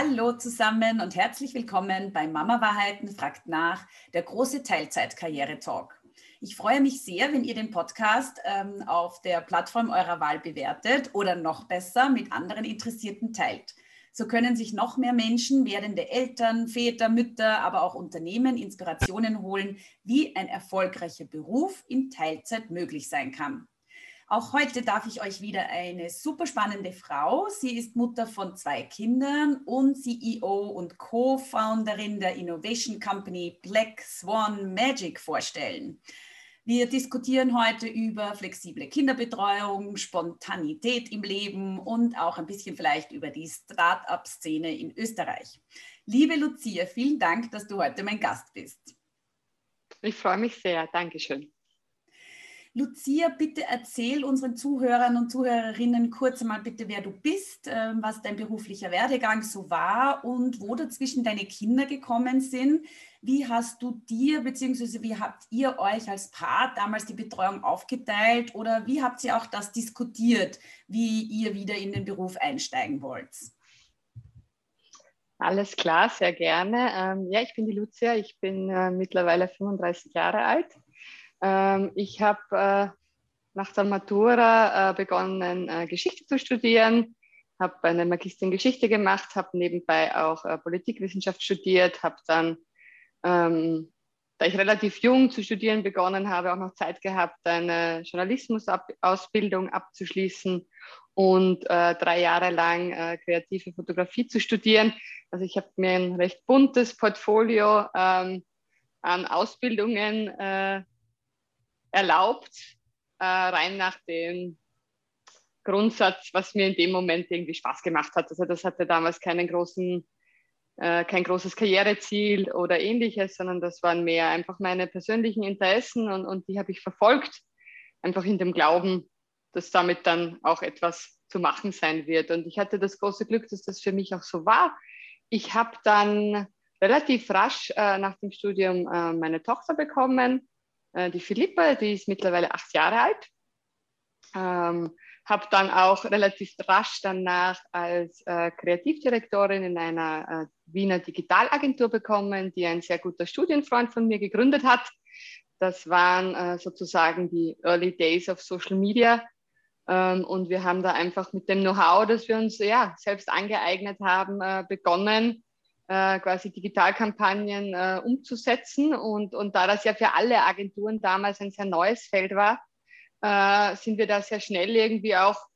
Hallo zusammen und herzlich willkommen bei Mama Wahrheiten fragt nach, der große Teilzeit-Karriere-Talk. Ich freue mich sehr, wenn ihr den Podcast ähm, auf der Plattform eurer Wahl bewertet oder noch besser mit anderen Interessierten teilt. So können sich noch mehr Menschen, werdende Eltern, Väter, Mütter, aber auch Unternehmen Inspirationen holen, wie ein erfolgreicher Beruf in Teilzeit möglich sein kann. Auch heute darf ich euch wieder eine super spannende Frau. Sie ist Mutter von zwei Kindern und CEO und Co-Founderin der Innovation Company Black Swan Magic vorstellen. Wir diskutieren heute über flexible Kinderbetreuung, Spontanität im Leben und auch ein bisschen vielleicht über die Start-up-Szene in Österreich. Liebe Lucia, vielen Dank, dass du heute mein Gast bist. Ich freue mich sehr. Dankeschön. Lucia, bitte erzähl unseren Zuhörern und Zuhörerinnen kurz einmal bitte, wer du bist, ähm, was dein beruflicher Werdegang so war und wo dazwischen deine Kinder gekommen sind. Wie hast du dir bzw. wie habt ihr euch als Paar damals die Betreuung aufgeteilt oder wie habt ihr auch das diskutiert, wie ihr wieder in den Beruf einsteigen wollt? Alles klar, sehr gerne. Ähm, ja, ich bin die Lucia, ich bin äh, mittlerweile 35 Jahre alt ähm, ich habe äh, nach der Matura äh, begonnen, äh, Geschichte zu studieren, habe eine Magister in Geschichte gemacht, habe nebenbei auch äh, Politikwissenschaft studiert, habe dann, ähm, da ich relativ jung zu studieren begonnen habe, auch noch Zeit gehabt, eine Journalismusausbildung abzuschließen und äh, drei Jahre lang äh, kreative Fotografie zu studieren. Also ich habe mir ein recht buntes Portfolio ähm, an Ausbildungen äh, erlaubt, äh, rein nach dem Grundsatz, was mir in dem Moment irgendwie Spaß gemacht hat. Also das hatte damals keinen großen, äh, kein großes Karriereziel oder ähnliches, sondern das waren mehr einfach meine persönlichen Interessen und, und die habe ich verfolgt, einfach in dem Glauben, dass damit dann auch etwas zu machen sein wird. Und ich hatte das große Glück, dass das für mich auch so war. Ich habe dann relativ rasch äh, nach dem Studium äh, meine Tochter bekommen äh, die Philippa, die ist mittlerweile acht Jahre alt. Ähm, habe dann auch relativ rasch danach als äh, Kreativdirektorin in einer äh, Wiener Digitalagentur bekommen, die ein sehr guter Studienfreund von mir gegründet hat. Das waren äh, sozusagen die Early Days of Social Media. Ähm, und wir haben da einfach mit dem Know-how, das wir uns ja, selbst angeeignet haben, äh, begonnen, äh, quasi Digitalkampagnen äh, umzusetzen. Und, und da das ja für alle Agenturen damals ein sehr neues Feld war, äh, sind wir da sehr schnell irgendwie auch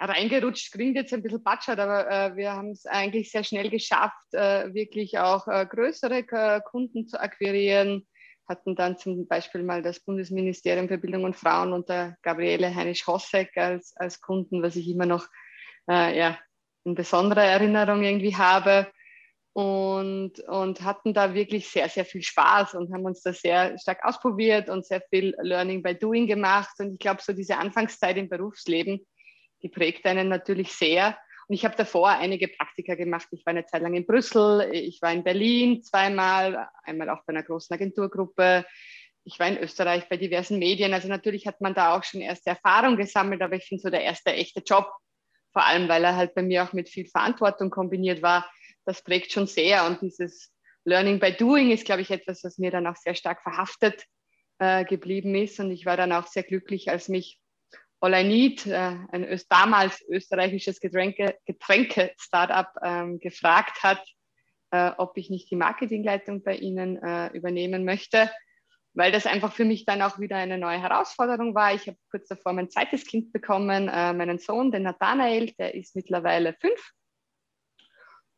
reingerutscht, klingt jetzt ein bisschen batschert, aber äh, wir haben es eigentlich sehr schnell geschafft, äh, wirklich auch äh, größere Kunden zu akquirieren. Hatten dann zum Beispiel mal das Bundesministerium für Bildung und Frauen unter Gabriele Heinisch-Hossek als, als Kunden, was ich immer noch ja, eine besondere Erinnerung irgendwie habe. Und, und hatten da wirklich sehr, sehr viel Spaß und haben uns da sehr stark ausprobiert und sehr viel Learning by Doing gemacht. Und ich glaube, so diese Anfangszeit im Berufsleben, die prägt einen natürlich sehr. Und ich habe davor einige Praktika gemacht. Ich war eine Zeit lang in Brüssel, ich war in Berlin zweimal, einmal auch bei einer großen Agenturgruppe. Ich war in Österreich bei diversen Medien. Also natürlich hat man da auch schon erste Erfahrung gesammelt, aber ich finde so der erste echte Job vor allem weil er halt bei mir auch mit viel Verantwortung kombiniert war, das prägt schon sehr. Und dieses Learning by Doing ist, glaube ich, etwas, was mir dann auch sehr stark verhaftet äh, geblieben ist. Und ich war dann auch sehr glücklich, als mich All I Need, äh, ein Öst damals österreichisches Getränke-Startup, Getränke ähm, gefragt hat, äh, ob ich nicht die Marketingleitung bei ihnen äh, übernehmen möchte weil das einfach für mich dann auch wieder eine neue Herausforderung war. Ich habe kurz davor mein zweites Kind bekommen, äh, meinen Sohn, den Nathanael, der ist mittlerweile fünf.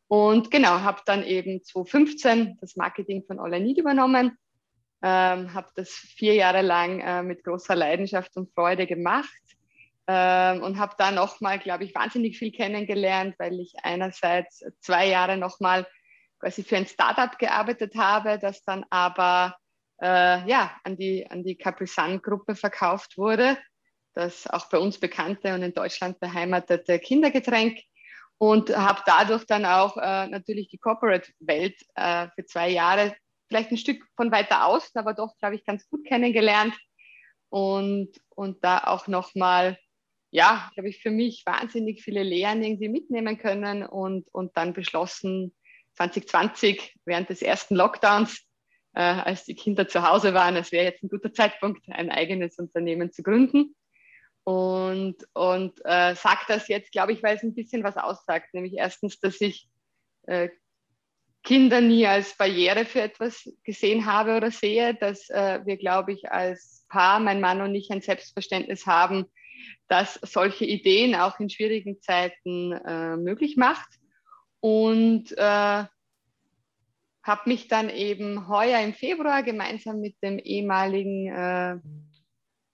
Und genau, habe dann eben 2015 das Marketing von All I Need übernommen, ähm, habe das vier Jahre lang äh, mit großer Leidenschaft und Freude gemacht ähm, und habe da nochmal, glaube ich, wahnsinnig viel kennengelernt, weil ich einerseits zwei Jahre nochmal quasi für ein Startup gearbeitet habe, das dann aber äh, ja, an die, an die Capri-Sun-Gruppe verkauft wurde. Das auch bei uns bekannte und in Deutschland beheimatete Kindergetränk. Und habe dadurch dann auch äh, natürlich die Corporate-Welt äh, für zwei Jahre vielleicht ein Stück von weiter außen, aber doch, glaube ich, ganz gut kennengelernt. Und, und da auch nochmal ja, glaube ich, für mich wahnsinnig viele Lehren irgendwie mitnehmen können und, und dann beschlossen, 2020 während des ersten Lockdowns, äh, als die Kinder zu Hause waren, es wäre jetzt ein guter Zeitpunkt, ein eigenes Unternehmen zu gründen. Und, und äh, sage das jetzt, glaube ich, weil es ein bisschen was aussagt. Nämlich erstens, dass ich äh, Kinder nie als Barriere für etwas gesehen habe oder sehe, dass äh, wir, glaube ich, als Paar, mein Mann und ich, ein Selbstverständnis haben, dass solche Ideen auch in schwierigen Zeiten äh, möglich macht. Und äh, habe mich dann eben heuer im Februar gemeinsam mit dem ehemaligen äh,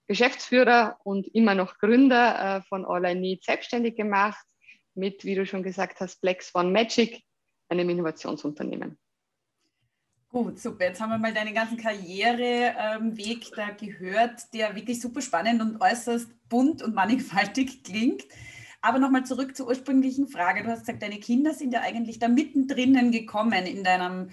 Geschäftsführer und immer noch Gründer äh, von All I Need selbstständig gemacht mit, wie du schon gesagt hast, Black Swan Magic, einem Innovationsunternehmen. Gut, super. Jetzt haben wir mal deinen ganzen Karriereweg ähm, da gehört, der wirklich super spannend und äußerst bunt und mannigfaltig klingt. Aber nochmal zurück zur ursprünglichen Frage. Du hast gesagt, deine Kinder sind ja eigentlich da mittendrin gekommen in deinem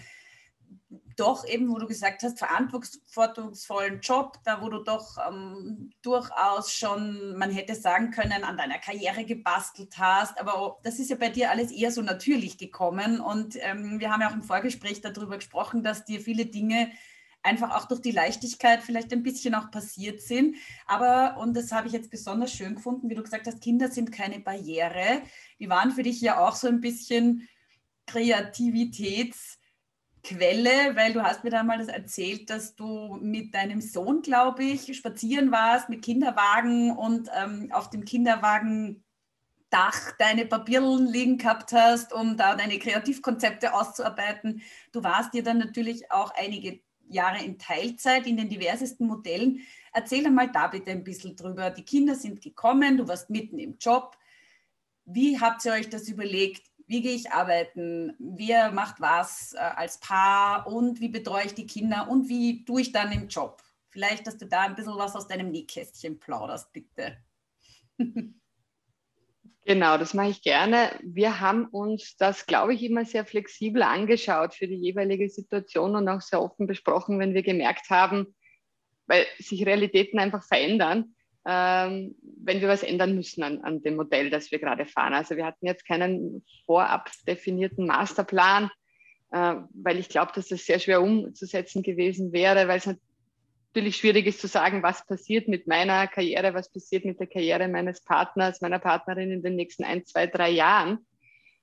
doch eben, wo du gesagt hast, verantwortungsvollen Job, da wo du doch ähm, durchaus schon, man hätte sagen können, an deiner Karriere gebastelt hast. Aber das ist ja bei dir alles eher so natürlich gekommen. Und ähm, wir haben ja auch im Vorgespräch darüber gesprochen, dass dir viele Dinge einfach auch durch die Leichtigkeit vielleicht ein bisschen auch passiert sind. Aber, und das habe ich jetzt besonders schön gefunden, wie du gesagt hast, Kinder sind keine Barriere. Die waren für dich ja auch so ein bisschen Kreativitäts- Quelle, weil du hast mir da mal das erzählt, dass du mit deinem Sohn, glaube ich, spazieren warst mit Kinderwagen und ähm, auf dem Kinderwagen Dach deine Papierlen liegen gehabt hast, um da deine Kreativkonzepte auszuarbeiten. Du warst dir dann natürlich auch einige Jahre in Teilzeit in den diversesten Modellen. Erzähl einmal da bitte ein bisschen drüber. Die Kinder sind gekommen, du warst mitten im Job. Wie habt ihr euch das überlegt? wie gehe ich arbeiten, wer macht was äh, als Paar und wie betreue ich die Kinder und wie tue ich dann im Job. Vielleicht, dass du da ein bisschen was aus deinem Nähkästchen plauderst, bitte. Genau, das mache ich gerne. Wir haben uns das, glaube ich, immer sehr flexibel angeschaut für die jeweilige Situation und auch sehr offen besprochen, wenn wir gemerkt haben, weil sich Realitäten einfach verändern, ähm, wenn wir was ändern müssen an, an dem Modell, das wir gerade fahren. Also wir hatten jetzt keinen vorab definierten Masterplan, äh, weil ich glaube, dass das sehr schwer umzusetzen gewesen wäre, weil es natürlich schwierig ist zu sagen, was passiert mit meiner Karriere, was passiert mit der Karriere meines Partners, meiner Partnerin in den nächsten ein, zwei, drei Jahren.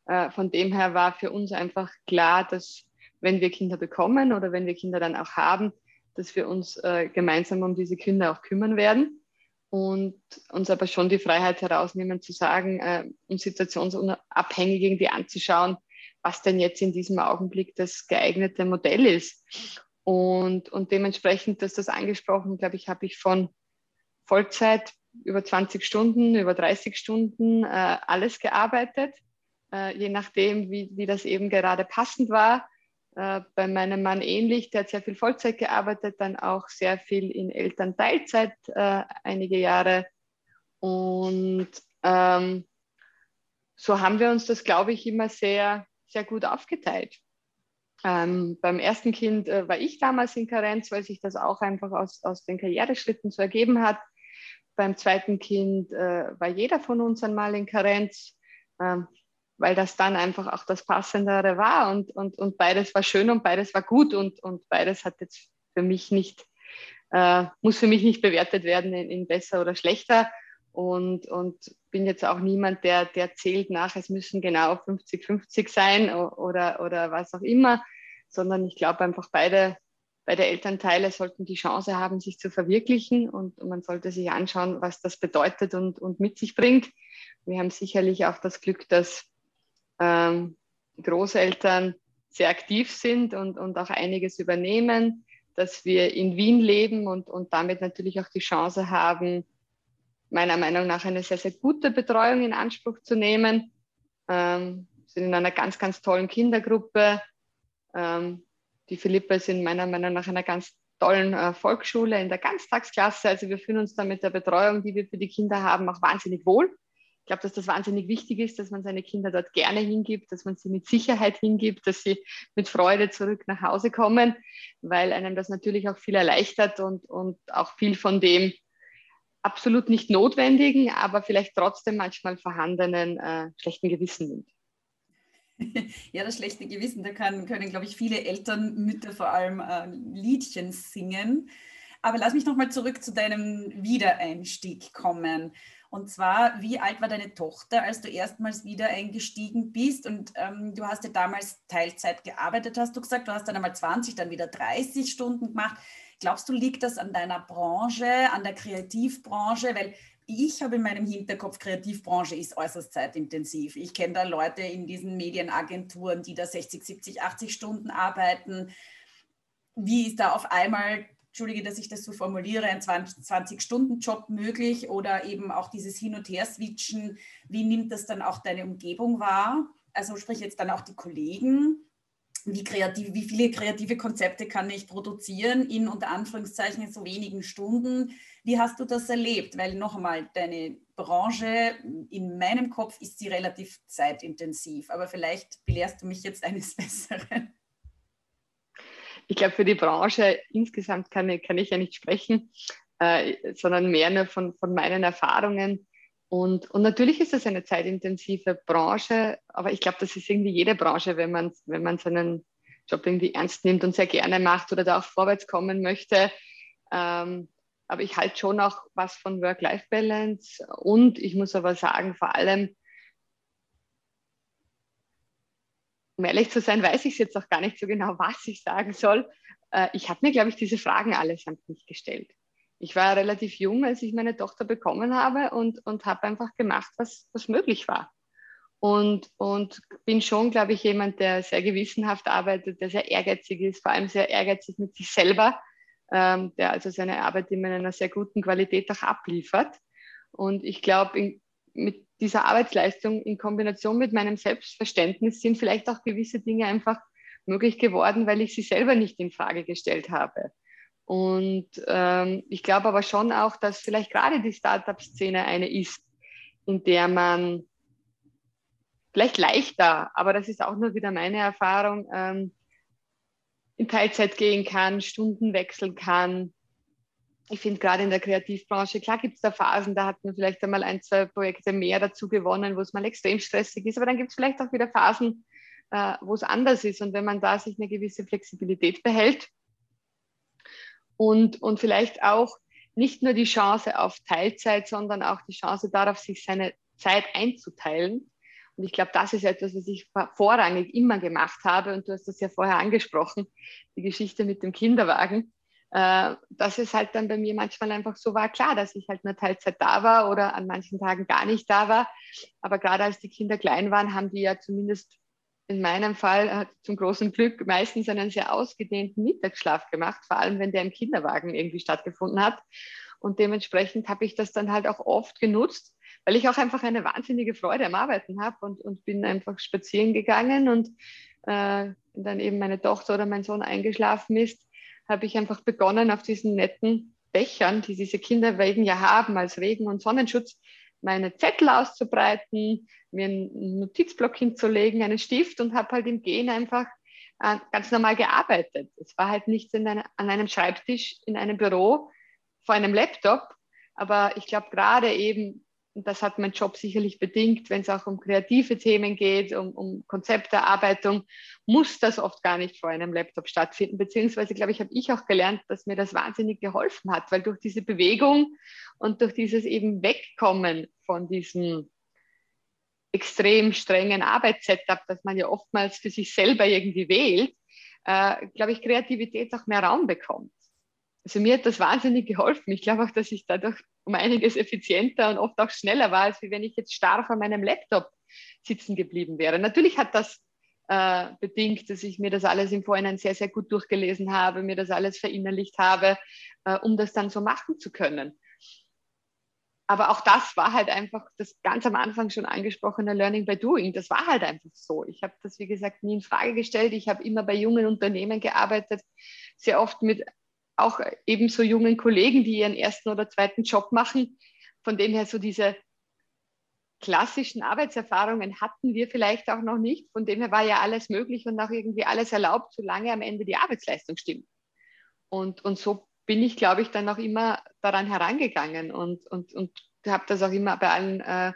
Äh, von dem her war für uns einfach klar, dass wenn wir Kinder bekommen oder wenn wir Kinder dann auch haben, dass wir uns äh, gemeinsam um diese Kinder auch kümmern werden und uns aber schon die Freiheit herausnehmen zu sagen, äh, uns situationsunabhängig irgendwie anzuschauen, was denn jetzt in diesem Augenblick das geeignete Modell ist. Und, und dementsprechend, dass das angesprochen, glaube ich, habe ich von Vollzeit über 20 Stunden, über 30 Stunden äh, alles gearbeitet, äh, je nachdem, wie, wie das eben gerade passend war. Äh, bei meinem Mann ähnlich, der hat sehr viel Vollzeit gearbeitet, dann auch sehr viel in Elternteilzeit äh, einige Jahre. Und ähm, so haben wir uns das, glaube ich, immer sehr, sehr gut aufgeteilt. Ähm, beim ersten Kind äh, war ich damals in Karenz, weil sich das auch einfach aus, aus den Karriereschritten so ergeben hat. Beim zweiten Kind äh, war jeder von uns einmal in Karenz. Ähm, weil das dann einfach auch das Passendere war und, und, und beides war schön und beides war gut und, und beides hat jetzt für mich nicht, äh, muss für mich nicht bewertet werden in, in, besser oder schlechter und, und bin jetzt auch niemand, der, der zählt nach, es müssen genau 50-50 sein oder, oder was auch immer, sondern ich glaube einfach beide, beide Elternteile sollten die Chance haben, sich zu verwirklichen und, man sollte sich anschauen, was das bedeutet und, und mit sich bringt. Wir haben sicherlich auch das Glück, dass ähm, Großeltern sehr aktiv sind und, und auch einiges übernehmen, dass wir in Wien leben und, und damit natürlich auch die Chance haben, meiner Meinung nach eine sehr, sehr gute Betreuung in Anspruch zu nehmen. Ähm, sind in einer ganz, ganz tollen Kindergruppe. Ähm, die Philippa ist in meiner Meinung nach einer ganz tollen äh, Volksschule in der Ganztagsklasse. Also wir fühlen uns da mit der Betreuung, die wir für die Kinder haben, auch wahnsinnig wohl. Ich glaube, dass das wahnsinnig wichtig ist, dass man seine Kinder dort gerne hingibt, dass man sie mit Sicherheit hingibt, dass sie mit Freude zurück nach Hause kommen, weil einem das natürlich auch viel erleichtert und, und auch viel von dem absolut nicht notwendigen, aber vielleicht trotzdem manchmal vorhandenen äh, schlechten Gewissen nimmt. Ja, das schlechte Gewissen, da kann, können, glaube ich, viele Eltern, Mütter vor allem äh, Liedchen singen. Aber lass mich nochmal zurück zu deinem Wiedereinstieg kommen. Und zwar, wie alt war deine Tochter, als du erstmals wieder eingestiegen bist? Und ähm, du hast ja damals Teilzeit gearbeitet, hast du gesagt. Du hast dann einmal 20, dann wieder 30 Stunden gemacht. Glaubst du, liegt das an deiner Branche, an der Kreativbranche? Weil ich habe in meinem Hinterkopf, Kreativbranche ist äußerst zeitintensiv. Ich kenne da Leute in diesen Medienagenturen, die da 60, 70, 80 Stunden arbeiten. Wie ist da auf einmal entschuldige, dass ich das so formuliere, ein 20-Stunden-Job möglich oder eben auch dieses Hin- und Her-Switchen? Wie nimmt das dann auch deine Umgebung wahr? Also sprich jetzt dann auch die Kollegen. Wie, kreativ, wie viele kreative Konzepte kann ich produzieren in unter Anführungszeichen so wenigen Stunden? Wie hast du das erlebt? Weil noch einmal, deine Branche in meinem Kopf ist sie relativ zeitintensiv, aber vielleicht belehrst du mich jetzt eines Besseren ich glaube, für die Branche insgesamt kann, kann ich ja nicht sprechen, äh, sondern mehr nur von, von meinen Erfahrungen. Und, und natürlich ist es eine zeitintensive Branche, aber ich glaube, das ist irgendwie jede Branche, wenn man, wenn man seinen Job irgendwie ernst nimmt und sehr gerne macht oder da auch vorwärts kommen möchte. Ähm, aber ich halte schon auch was von Work-Life-Balance und ich muss aber sagen, vor allem um ehrlich zu sein, weiß ich jetzt auch gar nicht so genau, was ich sagen soll. Äh, ich habe mir, glaube ich, diese Fragen allesamt nicht gestellt. Ich war relativ jung, als ich meine Tochter bekommen habe und, und habe einfach gemacht, was, was möglich war. Und, und bin schon, glaube ich, jemand, der sehr gewissenhaft arbeitet, der sehr ehrgeizig ist, vor allem sehr ehrgeizig mit sich selber, ähm, der also seine Arbeit immer in einer sehr guten Qualität auch abliefert. Und ich glaube, mit dieser Arbeitsleistung in Kombination mit meinem Selbstverständnis sind vielleicht auch gewisse Dinge einfach möglich geworden, weil ich sie selber nicht in Frage gestellt habe. Und ähm, ich glaube aber schon auch, dass vielleicht gerade die Startup-Szene eine ist, in der man vielleicht leichter, aber das ist auch nur wieder meine Erfahrung, ähm, in Teilzeit gehen kann, Stunden wechseln kann, ich finde gerade in der Kreativbranche, klar gibt es da Phasen, da hat man vielleicht einmal ein, zwei Projekte mehr dazu gewonnen, wo es mal extrem stressig ist, aber dann gibt es vielleicht auch wieder Phasen, äh, wo es anders ist. Und wenn man da sich eine gewisse Flexibilität behält und, und vielleicht auch nicht nur die Chance auf Teilzeit, sondern auch die Chance darauf, sich seine Zeit einzuteilen. Und ich glaube, das ist etwas, was ich vorrangig immer gemacht habe. Und du hast das ja vorher angesprochen, die Geschichte mit dem Kinderwagen äh, dass es halt dann bei mir manchmal einfach so war, klar, dass ich halt nur Teilzeit da war oder an manchen Tagen gar nicht da war. Aber gerade als die Kinder klein waren, haben die ja zumindest in meinem Fall äh, zum großen Glück meistens einen sehr ausgedehnten Mittagsschlaf gemacht, vor allem wenn der im Kinderwagen irgendwie stattgefunden hat. Und dementsprechend habe ich das dann halt auch oft genutzt, weil ich auch einfach eine wahnsinnige Freude am Arbeiten habe und, und bin einfach spazieren gegangen und äh, dann eben meine Tochter oder mein Sohn eingeschlafen ist, habe ich einfach begonnen, auf diesen netten Dächern, die diese Kinderwegen ja haben, als Regen- und Sonnenschutz, meine Zettel auszubreiten, mir einen Notizblock hinzulegen, einen Stift und habe halt im Gehen einfach äh, ganz normal gearbeitet. Es war halt nicht eine, an einem Schreibtisch in einem Büro vor einem Laptop, aber ich glaube gerade eben das hat mein Job sicherlich bedingt, wenn es auch um kreative Themen geht, um, um Konzepterarbeitung, muss das oft gar nicht vor einem Laptop stattfinden. Beziehungsweise, glaube ich, habe ich auch gelernt, dass mir das wahnsinnig geholfen hat, weil durch diese Bewegung und durch dieses eben Wegkommen von diesem extrem strengen Arbeitssetup, das man ja oftmals für sich selber irgendwie wählt, äh, glaube ich, Kreativität auch mehr Raum bekommt. Also mir hat das wahnsinnig geholfen. Ich glaube auch, dass ich dadurch um einiges effizienter und oft auch schneller war, als wenn ich jetzt starr vor meinem Laptop sitzen geblieben wäre. Natürlich hat das äh, bedingt, dass ich mir das alles im Vorhinein sehr, sehr gut durchgelesen habe, mir das alles verinnerlicht habe, äh, um das dann so machen zu können. Aber auch das war halt einfach das ganz am Anfang schon angesprochene Learning by Doing. Das war halt einfach so. Ich habe das, wie gesagt, nie in Frage gestellt. Ich habe immer bei jungen Unternehmen gearbeitet, sehr oft mit auch ebenso jungen Kollegen, die ihren ersten oder zweiten Job machen. Von dem her so diese klassischen Arbeitserfahrungen hatten wir vielleicht auch noch nicht. Von dem her war ja alles möglich und auch irgendwie alles erlaubt, solange am Ende die Arbeitsleistung stimmt. Und, und so bin ich, glaube ich, dann auch immer daran herangegangen und, und, und habe das auch immer bei allen äh,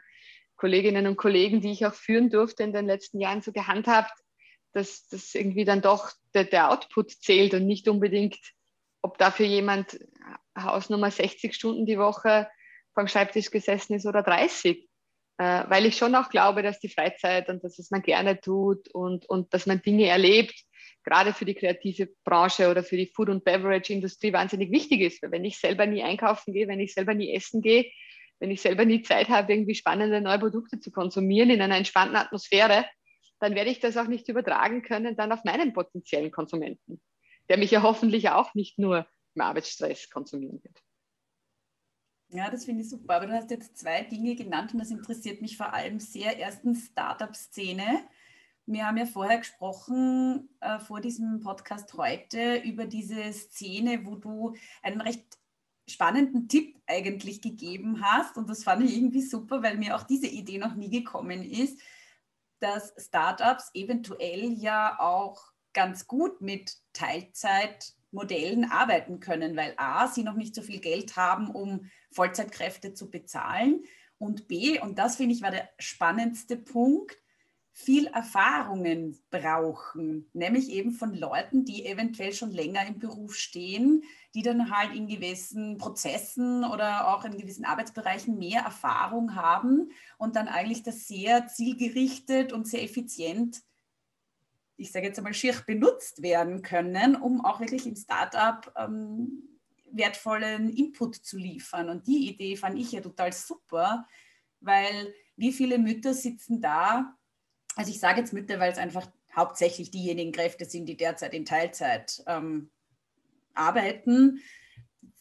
Kolleginnen und Kollegen, die ich auch führen durfte in den letzten Jahren, so gehandhabt, dass das irgendwie dann doch der, der Output zählt und nicht unbedingt, ob dafür jemand Hausnummer 60 Stunden die Woche vom Schreibtisch gesessen ist oder 30. Äh, weil ich schon auch glaube, dass die Freizeit und dass es man gerne tut und, und dass man Dinge erlebt, gerade für die kreative Branche oder für die Food- und Beverage-Industrie wahnsinnig wichtig ist. Weil wenn ich selber nie einkaufen gehe, wenn ich selber nie essen gehe, wenn ich selber nie Zeit habe, irgendwie spannende neue Produkte zu konsumieren in einer entspannten Atmosphäre, dann werde ich das auch nicht übertragen können dann auf meinen potenziellen Konsumenten, der mich ja hoffentlich auch nicht nur im Arbeitsstress konsumieren wird. Ja, das finde ich super. Aber du hast jetzt zwei Dinge genannt und das interessiert mich vor allem sehr. Erstens Startup-Szene. Wir haben ja vorher gesprochen, äh, vor diesem Podcast heute, über diese Szene, wo du einen recht spannenden Tipp eigentlich gegeben hast. Und das fand ich irgendwie super, weil mir auch diese Idee noch nie gekommen ist, dass Startups eventuell ja auch ganz gut mit Teilzeitmodellen arbeiten können, weil A, sie noch nicht so viel Geld haben, um Vollzeitkräfte zu bezahlen und B, und das finde ich war der spannendste Punkt, viel Erfahrungen brauchen, nämlich eben von Leuten, die eventuell schon länger im Beruf stehen, die dann halt in gewissen Prozessen oder auch in gewissen Arbeitsbereichen mehr Erfahrung haben und dann eigentlich das sehr zielgerichtet und sehr effizient, ich sage jetzt einmal schier benutzt werden können, um auch wirklich im Startup ähm, wertvollen Input zu liefern. Und die Idee fand ich ja total super, weil wie viele Mütter sitzen da also ich sage jetzt Mütter, weil es einfach hauptsächlich diejenigen Kräfte sind, die derzeit in Teilzeit ähm, arbeiten,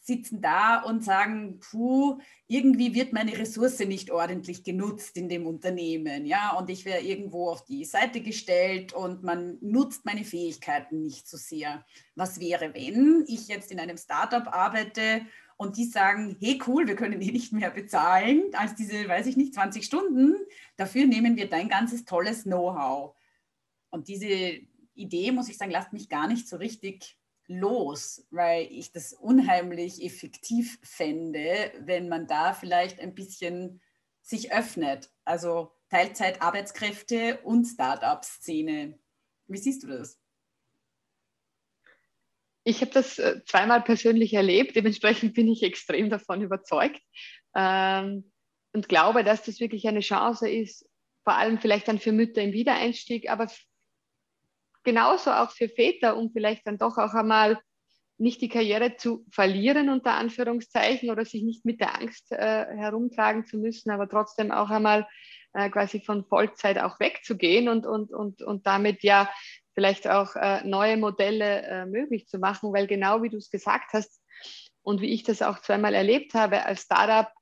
sitzen da und sagen, puh, irgendwie wird meine Ressource nicht ordentlich genutzt in dem Unternehmen, ja, und ich wäre irgendwo auf die Seite gestellt und man nutzt meine Fähigkeiten nicht so sehr. Was wäre, wenn ich jetzt in einem Startup arbeite und die sagen, hey cool, wir können dir nicht mehr bezahlen als diese, weiß ich nicht, 20 Stunden. Dafür nehmen wir dein ganzes tolles Know-how. Und diese Idee, muss ich sagen, lasst mich gar nicht so richtig los, weil ich das unheimlich effektiv fände, wenn man da vielleicht ein bisschen sich öffnet. Also Teilzeit-Arbeitskräfte und Start-up-Szene. Wie siehst du das? Ich habe das äh, zweimal persönlich erlebt, dementsprechend bin ich extrem davon überzeugt ähm, und glaube, dass das wirklich eine Chance ist, vor allem vielleicht dann für Mütter im Wiedereinstieg, aber genauso auch für Väter, um vielleicht dann doch auch einmal nicht die Karriere zu verlieren, unter Anführungszeichen, oder sich nicht mit der Angst äh, herumtragen zu müssen, aber trotzdem auch einmal äh, quasi von Vollzeit auch wegzugehen und, und, und, und damit ja vielleicht auch äh, neue Modelle äh, möglich zu machen, weil genau wie du es gesagt hast und wie ich das auch zweimal erlebt habe, als Startup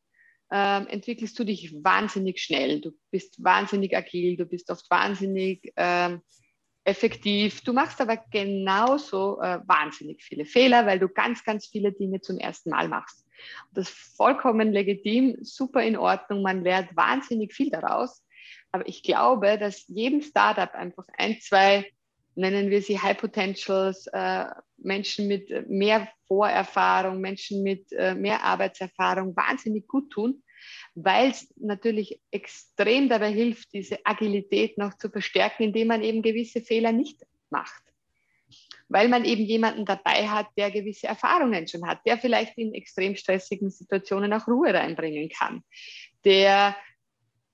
äh, entwickelst du dich wahnsinnig schnell. Du bist wahnsinnig agil, du bist oft wahnsinnig ähm, effektiv. Du machst aber genauso äh, wahnsinnig viele Fehler, weil du ganz, ganz viele Dinge zum ersten Mal machst. das ist vollkommen legitim, super in Ordnung. Man lernt wahnsinnig viel daraus. Aber ich glaube, dass jedem Startup einfach ein, zwei nennen wir sie High Potentials, äh, Menschen mit mehr Vorerfahrung, Menschen mit äh, mehr Arbeitserfahrung wahnsinnig gut tun, weil es natürlich extrem dabei hilft, diese Agilität noch zu verstärken, indem man eben gewisse Fehler nicht macht. Weil man eben jemanden dabei hat, der gewisse Erfahrungen schon hat, der vielleicht in extrem stressigen Situationen auch Ruhe reinbringen kann, der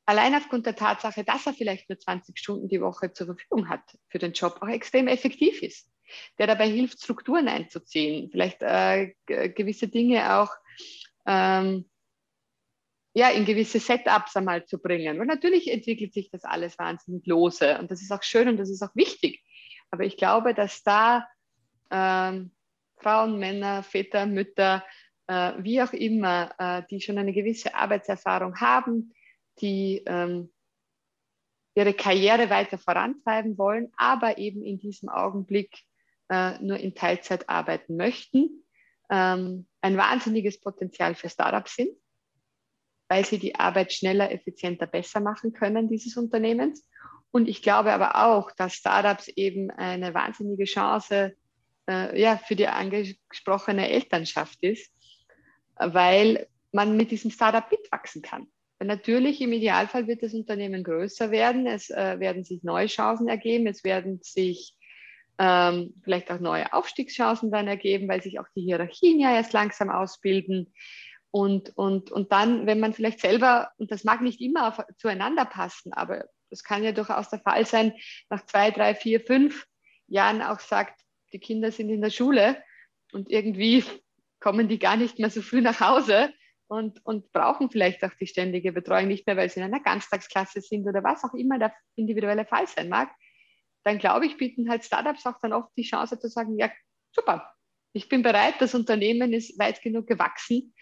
allein aufgrund der Tatsache, dass er vielleicht nur 20 Stunden die Woche zur Verfügung hat für den Job, auch extrem effektiv ist, der dabei hilft, Strukturen einzuziehen, vielleicht äh, gewisse Dinge auch ähm, ja, in gewisse Setups einmal zu bringen. Weil natürlich entwickelt sich das alles wahnsinnig lose und das ist auch schön und das ist auch wichtig. Aber ich glaube, dass da ähm, Frauen, Männer, Väter, Mütter, äh, wie auch immer, äh, die schon eine gewisse Arbeitserfahrung haben, die ähm, ihre Karriere weiter vorantreiben wollen, aber eben in diesem Augenblick äh, nur in Teilzeit arbeiten möchten, ähm, ein wahnsinniges Potenzial für Startups sind, weil sie die Arbeit schneller, effizienter, besser machen können dieses Unternehmens. Und ich glaube aber auch, dass Startups eben eine wahnsinnige Chance äh, ja, für die angesprochene Elternschaft ist, weil man mit diesem Startup mitwachsen kann. Weil natürlich im Idealfall wird das Unternehmen größer werden, es äh, werden sich neue Chancen ergeben, es werden sich ähm, vielleicht auch neue Aufstiegschancen dann ergeben, weil sich auch die Hierarchien ja erst langsam ausbilden. Und, und, und dann, wenn man vielleicht selber, und das mag nicht immer auf, zueinander passen, aber das kann ja durchaus der Fall sein, nach zwei, drei, vier, fünf Jahren auch sagt, die Kinder sind in der Schule und irgendwie kommen die gar nicht mehr so früh nach Hause und, und brauchen vielleicht auch die ständige Betreuung nicht mehr, weil sie in einer Ganztagsklasse sind oder was auch immer der individuelle Fall sein mag, dann glaube ich, bieten halt Startups auch dann oft die Chance zu sagen, ja, super, ich bin bereit, das Unternehmen ist weit genug gewachsen,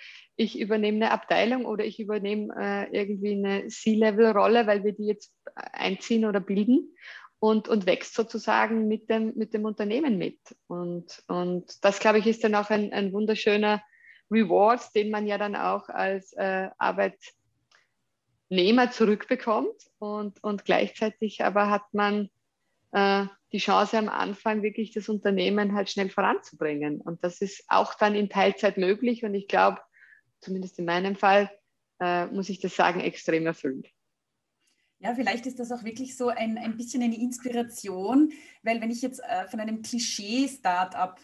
ich übernehme eine Abteilung oder ich übernehme äh, irgendwie eine C-Level-Rolle, weil wir die jetzt einziehen oder bilden und, und wächst sozusagen mit dem, mit dem Unternehmen mit. Und, und das, glaube ich, ist dann auch ein, ein wunderschöner Reward, den man ja dann auch als äh, Arbeitnehmer zurückbekommt. Und, und gleichzeitig aber hat man äh, die Chance am Anfang wirklich das Unternehmen halt schnell voranzubringen. Und das ist auch dann in Teilzeit möglich. Und ich glaube, zumindest in meinem Fall, äh, muss ich das sagen, extrem erfüllend. Ja, vielleicht ist das auch wirklich so ein, ein bisschen eine Inspiration, weil wenn ich jetzt äh, von einem Klischee-Startup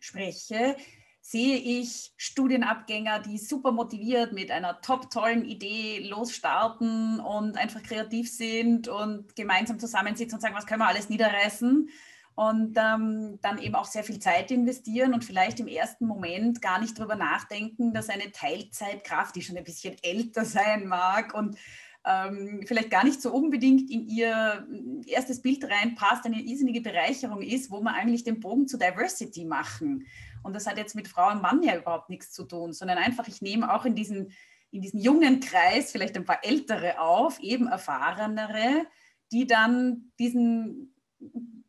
spreche, sehe ich Studienabgänger, die super motiviert mit einer top tollen Idee losstarten und einfach kreativ sind und gemeinsam zusammensitzen und sagen, was können wir alles niederreißen und ähm, dann eben auch sehr viel Zeit investieren und vielleicht im ersten Moment gar nicht darüber nachdenken, dass eine Teilzeitkraft, die schon ein bisschen älter sein mag und ähm, vielleicht gar nicht so unbedingt in ihr erstes Bild reinpasst, eine irrsinnige Bereicherung ist, wo man eigentlich den Bogen zu Diversity machen. Und das hat jetzt mit Frau und Mann ja überhaupt nichts zu tun, sondern einfach, ich nehme auch in diesen, in diesen jungen Kreis vielleicht ein paar Ältere auf, eben erfahrenere, die dann diesen,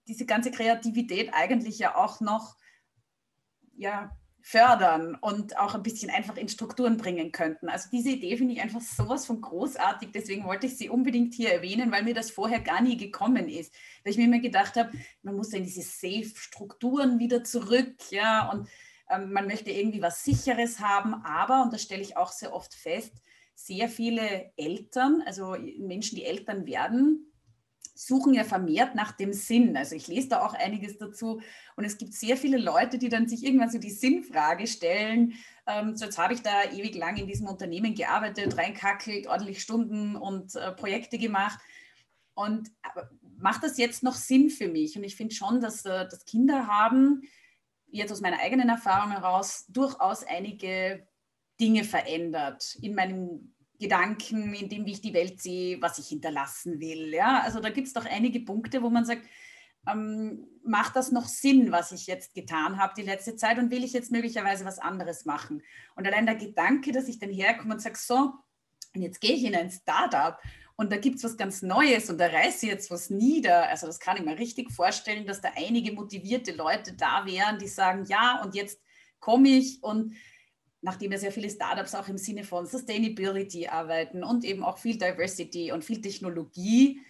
diese ganze Kreativität eigentlich ja auch noch ja, fördern und auch ein bisschen einfach in Strukturen bringen könnten. Also diese Idee finde ich einfach sowas von großartig. Deswegen wollte ich sie unbedingt hier erwähnen, weil mir das vorher gar nie gekommen ist. Weil ich mir immer gedacht habe, man muss in diese Safe-Strukturen wieder zurück, ja, und ähm, man möchte irgendwie was Sicheres haben. Aber, und das stelle ich auch sehr oft fest, sehr viele Eltern, also Menschen, die Eltern werden, suchen ja vermehrt nach dem Sinn. Also ich lese da auch einiges dazu und es gibt sehr viele Leute, die dann sich irgendwann so die Sinnfrage stellen. Ähm, so jetzt habe ich da ewig lang in diesem Unternehmen gearbeitet, reinkackelt, ordentlich Stunden und äh, Projekte gemacht. Und macht das jetzt noch Sinn für mich? Und ich finde schon, dass, äh, dass Kinder haben, jetzt aus meiner eigenen Erfahrung heraus, durchaus einige Dinge verändert in meinem Gedanken, in dem, wie ich die Welt sehe, was ich hinterlassen will. Ja? Also da gibt es doch einige Punkte, wo man sagt, ähm, macht das noch Sinn, was ich jetzt getan habe die letzte Zeit und will ich jetzt möglicherweise was anderes machen? Und allein der Gedanke, dass ich dann herkomme und sage, so, und jetzt gehe ich in ein Startup und da gibt es was ganz Neues und da reiße ich jetzt was nieder. Also das kann ich mir richtig vorstellen, dass da einige motivierte Leute da wären, die sagen, ja, und jetzt komme ich und nachdem ja sehr viele Startups auch im Sinne von Sustainability arbeiten und eben auch viel Diversity und viel Technologie,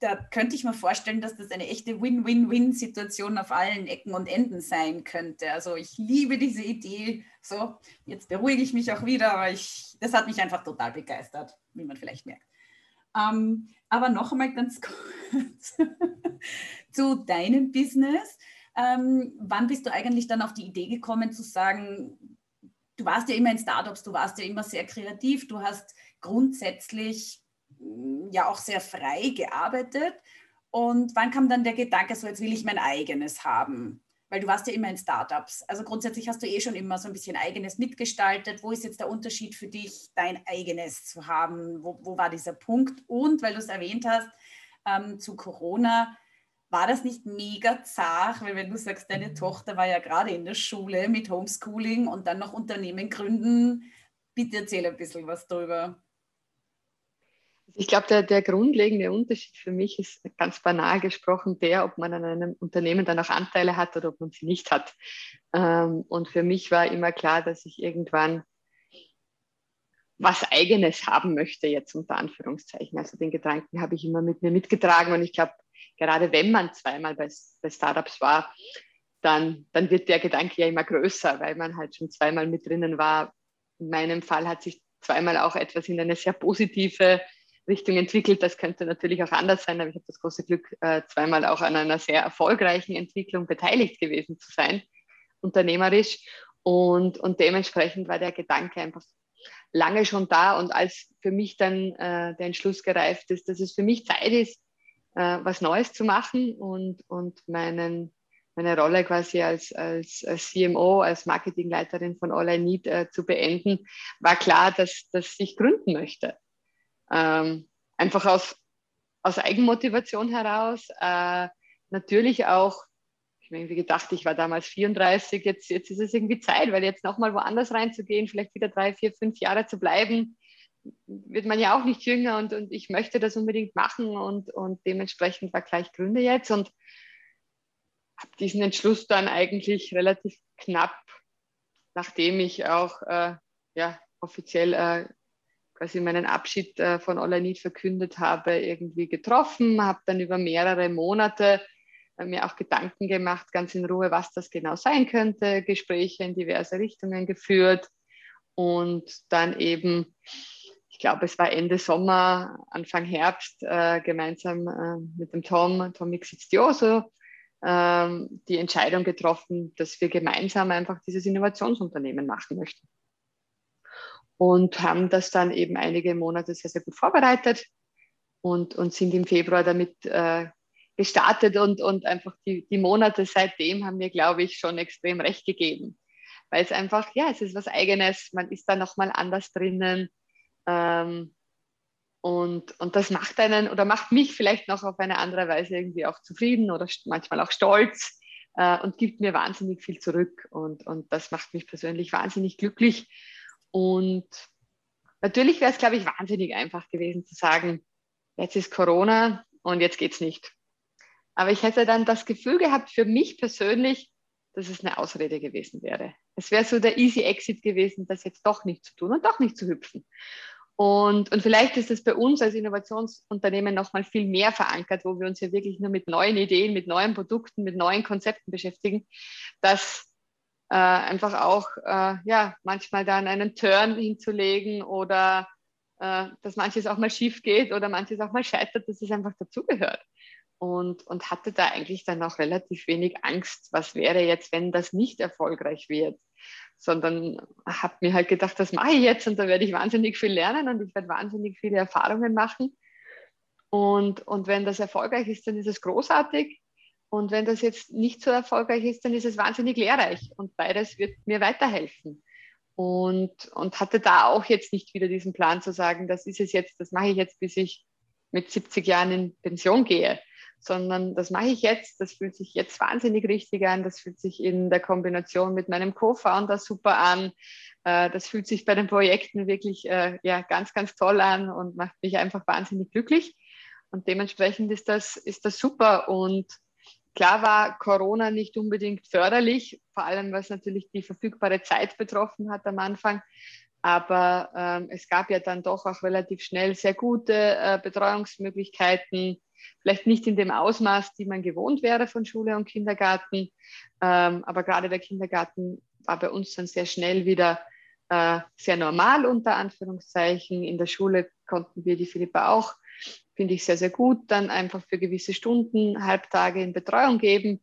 da könnte ich mir vorstellen, dass das eine echte Win-Win-Win-Situation auf allen Ecken und Enden sein könnte. Also ich liebe diese Idee. So, jetzt beruhige ich mich auch wieder, aber ich, das hat mich einfach total begeistert, wie man vielleicht merkt. Ähm, aber noch einmal ganz kurz zu deinem Business. Ähm, wann bist du eigentlich dann auf die Idee gekommen zu sagen, du warst ja immer in Startups, du warst ja immer sehr kreativ, du hast grundsätzlich mm, ja auch sehr frei gearbeitet. Und wann kam dann der Gedanke, so jetzt will ich mein eigenes haben? Weil du warst ja immer in Startups. Also grundsätzlich hast du eh schon immer so ein bisschen eigenes mitgestaltet. Wo ist jetzt der Unterschied für dich, dein eigenes zu haben? Wo, wo war dieser Punkt? Und weil du es erwähnt hast, ähm, zu Corona, war das nicht mega zart? Weil wenn du sagst, deine Tochter war ja gerade in der Schule mit Homeschooling und dann noch Unternehmen gründen, bitte erzähl ein bisschen was darüber. Ich glaube, der, der grundlegende Unterschied für mich ist ganz banal gesprochen der, ob man an einem Unternehmen dann auch Anteile hat oder ob man sie nicht hat. Ähm, und für mich war immer klar, dass ich irgendwann was Eigenes haben möchte, jetzt unter Anführungszeichen. Also den Gedanken habe ich immer mit mir mitgetragen und ich glaube, gerade wenn man zweimal bei, bei Startups war, dann, dann wird der Gedanke ja immer größer, weil man halt schon zweimal mit drinnen war. In meinem Fall hat sich zweimal auch etwas in eine sehr positive Richtung entwickelt. Das könnte natürlich auch anders sein, aber ich habe das große Glück, äh, zweimal auch an einer sehr erfolgreichen Entwicklung beteiligt gewesen zu sein, unternehmerisch. Und, und dementsprechend war der Gedanke einfach lange schon da. Und als für mich dann äh, der Entschluss gereift ist, dass es für mich Zeit ist, äh, was Neues zu machen und, und meinen, meine Rolle quasi als, als, als CMO, als Marketingleiterin von All I Need äh, zu beenden, war klar, dass, dass ich gründen möchte. Ähm, einfach aus, aus Eigenmotivation heraus. Äh, natürlich auch, ich habe irgendwie gedacht, ich war damals 34, jetzt, jetzt ist es irgendwie Zeit, weil jetzt nochmal woanders reinzugehen, vielleicht wieder drei, vier, fünf Jahre zu bleiben, wird man ja auch nicht jünger und, und ich möchte das unbedingt machen und, und dementsprechend war gleich Gründe jetzt und habe diesen Entschluss dann eigentlich relativ knapp, nachdem ich auch äh, ja, offiziell äh, quasi meinen Abschied äh, von All I Need verkündet habe, irgendwie getroffen, habe dann über mehrere Monate äh, mir auch Gedanken gemacht, ganz in Ruhe, was das genau sein könnte, Gespräche in diverse Richtungen geführt und dann eben, glaube, es war Ende Sommer, Anfang Herbst, äh, gemeinsam äh, mit dem Tom, Tom Xizioso, ähm, die Entscheidung getroffen, dass wir gemeinsam einfach dieses Innovationsunternehmen machen möchten und haben das dann eben einige Monate sehr, sehr gut vorbereitet und, und sind im Februar damit äh, gestartet und, und einfach die, die Monate seitdem haben mir, glaube ich, schon extrem recht gegeben. Weil es einfach, ja, es ist was Eigenes, man ist da nochmal anders drinnen. Ähm, und, und das macht einen oder macht mich vielleicht noch auf eine andere Weise irgendwie auch zufrieden oder manchmal auch stolz äh, und gibt mir wahnsinnig viel zurück. Und, und das macht mich persönlich wahnsinnig glücklich. Und natürlich wäre es, glaube ich, wahnsinnig einfach gewesen zu sagen, jetzt ist Corona und jetzt geht es nicht. Aber ich hätte dann das Gefühl gehabt, für mich persönlich, dass es eine Ausrede gewesen wäre. Es wäre so der Easy Exit gewesen, das jetzt doch nicht zu tun und doch nicht zu hüpfen. Und, und vielleicht ist es bei uns als Innovationsunternehmen noch mal viel mehr verankert, wo wir uns ja wirklich nur mit neuen Ideen, mit neuen Produkten, mit neuen Konzepten beschäftigen, dass äh, einfach auch äh, ja, manchmal dann einen Turn hinzulegen oder äh, dass manches auch mal schief geht oder manches auch mal scheitert, dass es einfach dazugehört. Und, und hatte da eigentlich dann auch relativ wenig Angst, was wäre jetzt, wenn das nicht erfolgreich wird, sondern habe mir halt gedacht, das mache ich jetzt und da werde ich wahnsinnig viel lernen und ich werde wahnsinnig viele Erfahrungen machen. Und, und wenn das erfolgreich ist, dann ist es großartig. Und wenn das jetzt nicht so erfolgreich ist, dann ist es wahnsinnig lehrreich und beides wird mir weiterhelfen. Und, und hatte da auch jetzt nicht wieder diesen Plan zu sagen, das ist es jetzt, das mache ich jetzt, bis ich mit 70 Jahren in Pension gehe, sondern das mache ich jetzt, das fühlt sich jetzt wahnsinnig richtig an, das fühlt sich in der Kombination mit meinem Co-Founder super an, äh, das fühlt sich bei den Projekten wirklich äh, ja, ganz, ganz toll an und macht mich einfach wahnsinnig glücklich. Und dementsprechend ist das, ist das super und Klar war Corona nicht unbedingt förderlich, vor allem was natürlich die verfügbare Zeit betroffen hat am Anfang. Aber ähm, es gab ja dann doch auch relativ schnell sehr gute äh, Betreuungsmöglichkeiten, vielleicht nicht in dem Ausmaß, die man gewohnt wäre von Schule und Kindergarten. Ähm, aber gerade der Kindergarten war bei uns dann sehr schnell wieder äh, sehr normal unter Anführungszeichen. In der Schule konnten wir die Philippa auch finde ich sehr, sehr gut, dann einfach für gewisse Stunden, Halbtage in Betreuung geben.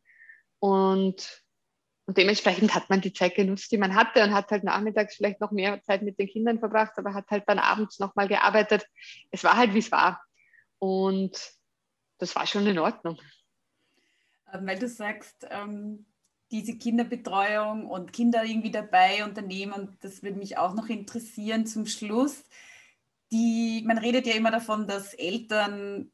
Und, und dementsprechend hat man die Zeit genutzt, die man hatte und hat halt nachmittags vielleicht noch mehr Zeit mit den Kindern verbracht, aber hat halt dann abends nochmal gearbeitet. Es war halt, wie es war. Und das war schon in Ordnung. Ähm, weil du sagst, ähm, diese Kinderbetreuung und Kinder irgendwie dabei unternehmen, das würde mich auch noch interessieren zum Schluss die, man redet ja immer davon, dass Eltern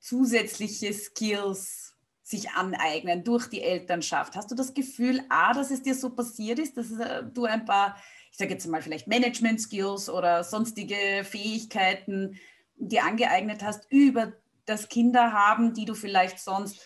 zusätzliche Skills sich aneignen durch die Elternschaft. Hast du das Gefühl, A, dass es dir so passiert ist, dass äh, du ein paar, ich sage jetzt mal vielleicht Management-Skills oder sonstige Fähigkeiten dir angeeignet hast über das Kinderhaben, die du vielleicht sonst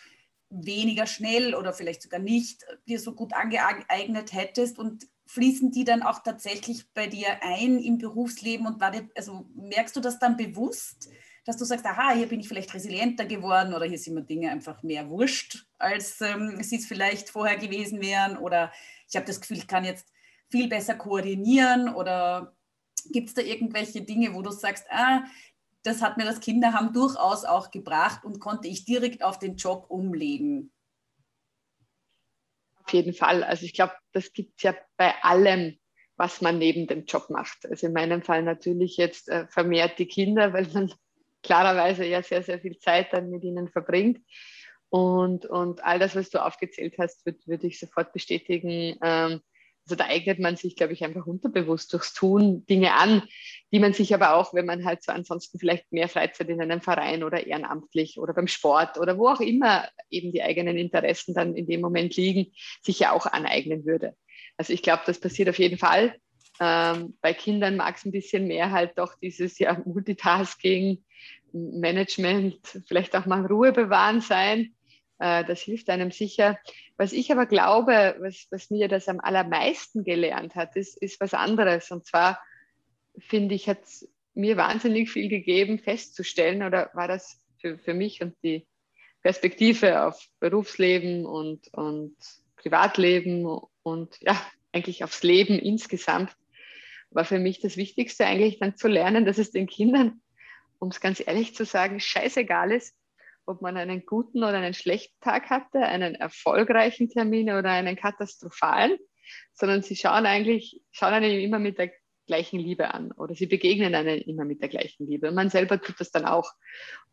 weniger schnell oder vielleicht sogar nicht dir so gut angeeignet hättest und fließen die dann auch tatsächlich bei dir ein im Berufsleben und war dir, also merkst du das dann bewusst, dass du sagst, aha, hier bin ich vielleicht resilienter geworden oder hier sind mir Dinge einfach mehr wurscht, als ähm, sie es vielleicht vorher gewesen wären oder ich habe das Gefühl, ich kann jetzt viel besser koordinieren oder gibt es da irgendwelche Dinge, wo du sagst, ah, das hat mir das Kinderhaben durchaus auch gebracht und konnte ich direkt auf den Job umlegen? Auf jeden Fall. Also ich glaube, das gibt es ja bei allem, was man neben dem Job macht. Also in meinem Fall natürlich jetzt äh, vermehrt die Kinder, weil man klarerweise ja sehr, sehr viel Zeit dann mit ihnen verbringt. Und, und all das, was du aufgezählt hast, würde würd ich sofort bestätigen. Ähm, also da eignet man sich, glaube ich, einfach unterbewusst durchs Tun Dinge an, die man sich aber auch, wenn man halt so ansonsten vielleicht mehr Freizeit in einem Verein oder ehrenamtlich oder beim Sport oder wo auch immer eben die eigenen Interessen dann in dem Moment liegen, sich ja auch aneignen würde. Also ich glaube, das passiert auf jeden Fall. Ähm, bei Kindern mag es ein bisschen mehr halt doch dieses ja Multitasking, Management, vielleicht auch mal Ruhe bewahren sein. Äh, das hilft einem sicher. Was ich aber glaube, was, was mir das am allermeisten gelernt hat, ist, ist was anderes. Und zwar finde ich, hat es mir wahnsinnig viel gegeben, festzustellen, oder war das für, für mich und die Perspektive auf Berufsleben und, und Privatleben und ja, eigentlich aufs Leben insgesamt, war für mich das Wichtigste eigentlich dann zu lernen, dass es den Kindern, um es ganz ehrlich zu sagen, scheißegal ist, ob man einen guten oder einen schlechten Tag hatte, einen erfolgreichen Termin oder einen katastrophalen, sondern sie schauen eigentlich, schauen einen immer mit der gleichen Liebe an oder sie begegnen einen immer mit der gleichen Liebe. Und man selber tut das dann auch.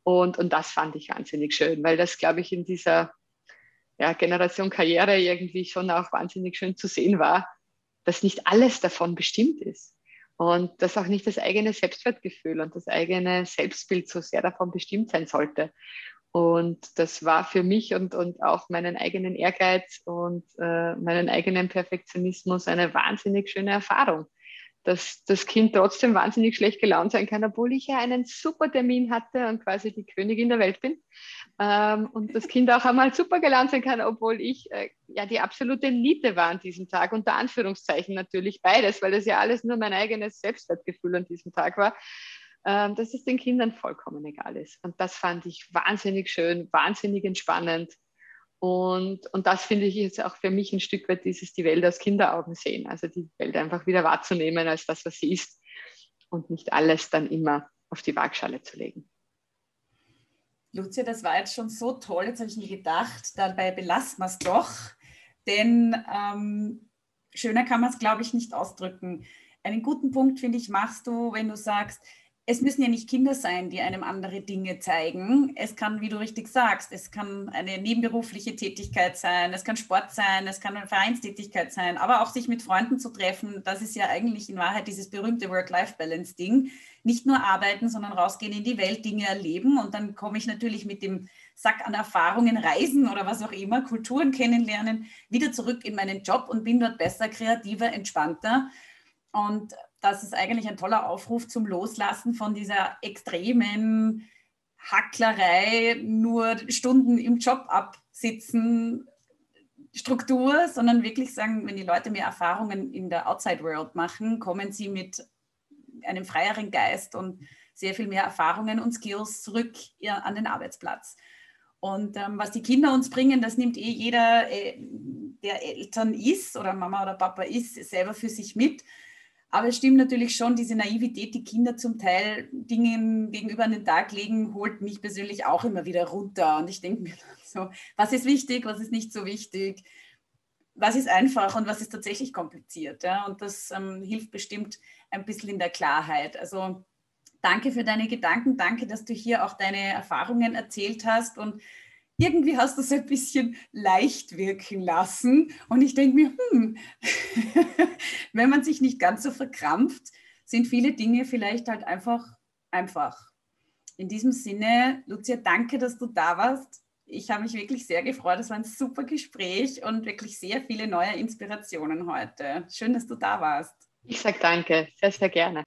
Und, und das fand ich wahnsinnig schön, weil das, glaube ich, in dieser ja, Generation Karriere irgendwie schon auch wahnsinnig schön zu sehen war, dass nicht alles davon bestimmt ist. Und dass auch nicht das eigene Selbstwertgefühl und das eigene Selbstbild so sehr davon bestimmt sein sollte. Und das war für mich und, und auch meinen eigenen Ehrgeiz und äh, meinen eigenen Perfektionismus eine wahnsinnig schöne Erfahrung. Dass das Kind trotzdem wahnsinnig schlecht gelaunt sein kann, obwohl ich ja einen super Termin hatte und quasi die Königin der Welt bin. Ähm, und das Kind auch einmal super gelaunt sein kann, obwohl ich äh, ja die absolute Niete war an diesem Tag. Unter Anführungszeichen natürlich beides, weil das ja alles nur mein eigenes Selbstwertgefühl an diesem Tag war ähm, dass es den Kindern vollkommen egal ist. Und das fand ich wahnsinnig schön, wahnsinnig entspannend. Und, und das finde ich jetzt auch für mich ein Stück weit dieses die Welt aus Kinderaugen sehen, also die Welt einfach wieder wahrzunehmen als das, was sie ist und nicht alles dann immer auf die Waagschale zu legen. Lucia, das war jetzt schon so toll. Jetzt habe ich mir gedacht, dabei belassen wir es doch. Denn ähm, schöner kann man es, glaube ich, nicht ausdrücken. Einen guten Punkt, finde ich, machst du, wenn du sagst, es müssen ja nicht Kinder sein, die einem andere Dinge zeigen. Es kann, wie du richtig sagst, es kann eine nebenberufliche Tätigkeit sein, es kann Sport sein, es kann eine Vereinstätigkeit sein, aber auch sich mit Freunden zu treffen. Das ist ja eigentlich in Wahrheit dieses berühmte Work-Life-Balance-Ding. Nicht nur arbeiten, sondern rausgehen in die Welt, Dinge erleben. Und dann komme ich natürlich mit dem Sack an Erfahrungen, Reisen oder was auch immer, Kulturen kennenlernen, wieder zurück in meinen Job und bin dort besser, kreativer, entspannter. Und das ist eigentlich ein toller Aufruf zum Loslassen von dieser extremen Hacklerei, nur Stunden im Job absitzen Struktur, sondern wirklich sagen, wenn die Leute mehr Erfahrungen in der Outside World machen, kommen sie mit einem freieren Geist und sehr viel mehr Erfahrungen und Skills zurück an den Arbeitsplatz. Und ähm, was die Kinder uns bringen, das nimmt eh jeder, äh, der Eltern ist oder Mama oder Papa ist, selber für sich mit. Aber es stimmt natürlich schon, diese Naivität, die Kinder zum Teil Dingen gegenüber an den Tag legen, holt mich persönlich auch immer wieder runter. Und ich denke mir so, was ist wichtig, was ist nicht so wichtig, was ist einfach und was ist tatsächlich kompliziert. Ja? Und das ähm, hilft bestimmt ein bisschen in der Klarheit. Also danke für deine Gedanken, danke, dass du hier auch deine Erfahrungen erzählt hast und irgendwie hast du es ein bisschen leicht wirken lassen. Und ich denke mir, hm, wenn man sich nicht ganz so verkrampft, sind viele Dinge vielleicht halt einfach einfach. In diesem Sinne, Lucia, danke, dass du da warst. Ich habe mich wirklich sehr gefreut. Es war ein super Gespräch und wirklich sehr viele neue Inspirationen heute. Schön, dass du da warst. Ich sage danke, sehr, sehr gerne.